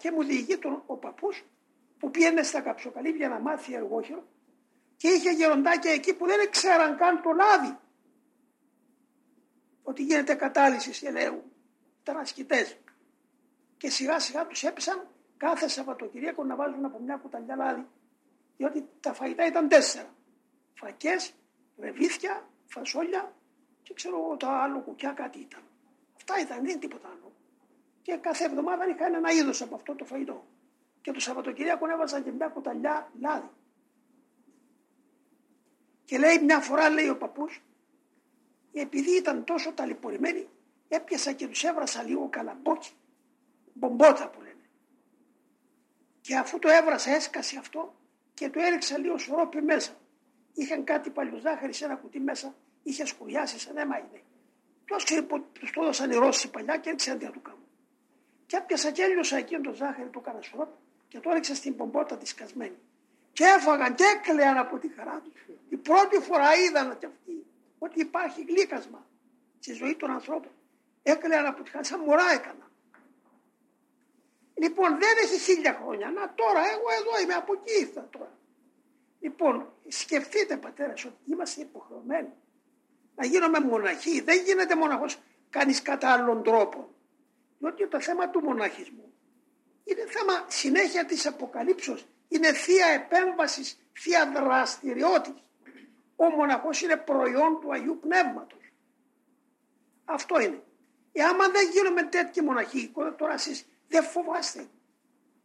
και μου διηγεί τον ο παππούς που πήγαινε στα καψοκαλύβια να μάθει εργόχειρο και είχε γεροντάκια εκεί που δεν ξέραν καν το λάδι ότι γίνεται κατάλυση ελαίου. Ήταν ασκητές. Και σιγά σιγά τους έπεσαν κάθε Σαββατοκυριακό να βάζουν από μια κουταλιά λάδι διότι τα φαγητά ήταν τέσσερα. Φακές, ρεβίθια, φασόλια και ξέρω εγώ τα άλλο κουκιά κάτι ήταν. Αυτά ήταν, δεν τίποτα άλλο. Και κάθε εβδομάδα είχα ένα είδος από αυτό το φαγητό. Και το Σαββατοκύριακο έβαζαν και μια κουταλιά λάδι. Και λέει μια φορά, λέει ο παππούς, επειδή ήταν τόσο ταλαιπωρημένοι, έπιασα και τους έβρασα λίγο καλαμπόκι, μπομπότα που λένε. Και αφού το έβρασα έσκασε αυτό και το έριξα λίγο σωρόπι μέσα. Είχαν κάτι παλιοζάχαρη σε ένα κουτί μέσα, είχε σκουριάσει σαν αίμα είναι. Ποιο ξέρει που τους το έδωσαν οι Ρώσοι παλιά και έριξε αντί του κάνουν. Και έπιασα και έλειωσα εκείνο το ζάχαρη του έκανα και το έριξα στην πομπότα της σκασμένη. Και έφαγαν και έκλαιαν από τη χαρά τους. Η πρώτη φορά είδαν και αυτοί ότι υπάρχει γλύκασμα στη ζωή των ανθρώπων. Έκλαιαν από τη χαρά, σαν μωρά έκανα. Λοιπόν, δεν έχει χίλια χρόνια. Να τώρα, εγώ εδώ είμαι, από εκεί ήρθα τώρα. Λοιπόν, σκεφτείτε πατέρας ότι είμαστε υποχρεωμένοι να γίνουμε μοναχοί. Δεν γίνεται μοναχός κανείς κατά άλλον τρόπο. Διότι το θέμα του μοναχισμού είναι θέμα συνέχεια της αποκαλύψεως. Είναι θεία επέμβασης, θεία δραστηριότητα. Ο μοναχός είναι προϊόν του Αγίου Πνεύματος. Αυτό είναι. Ε, άμα δεν γίνουμε τέτοιοι μοναχοί, τώρα εσείς δεν φοβάστε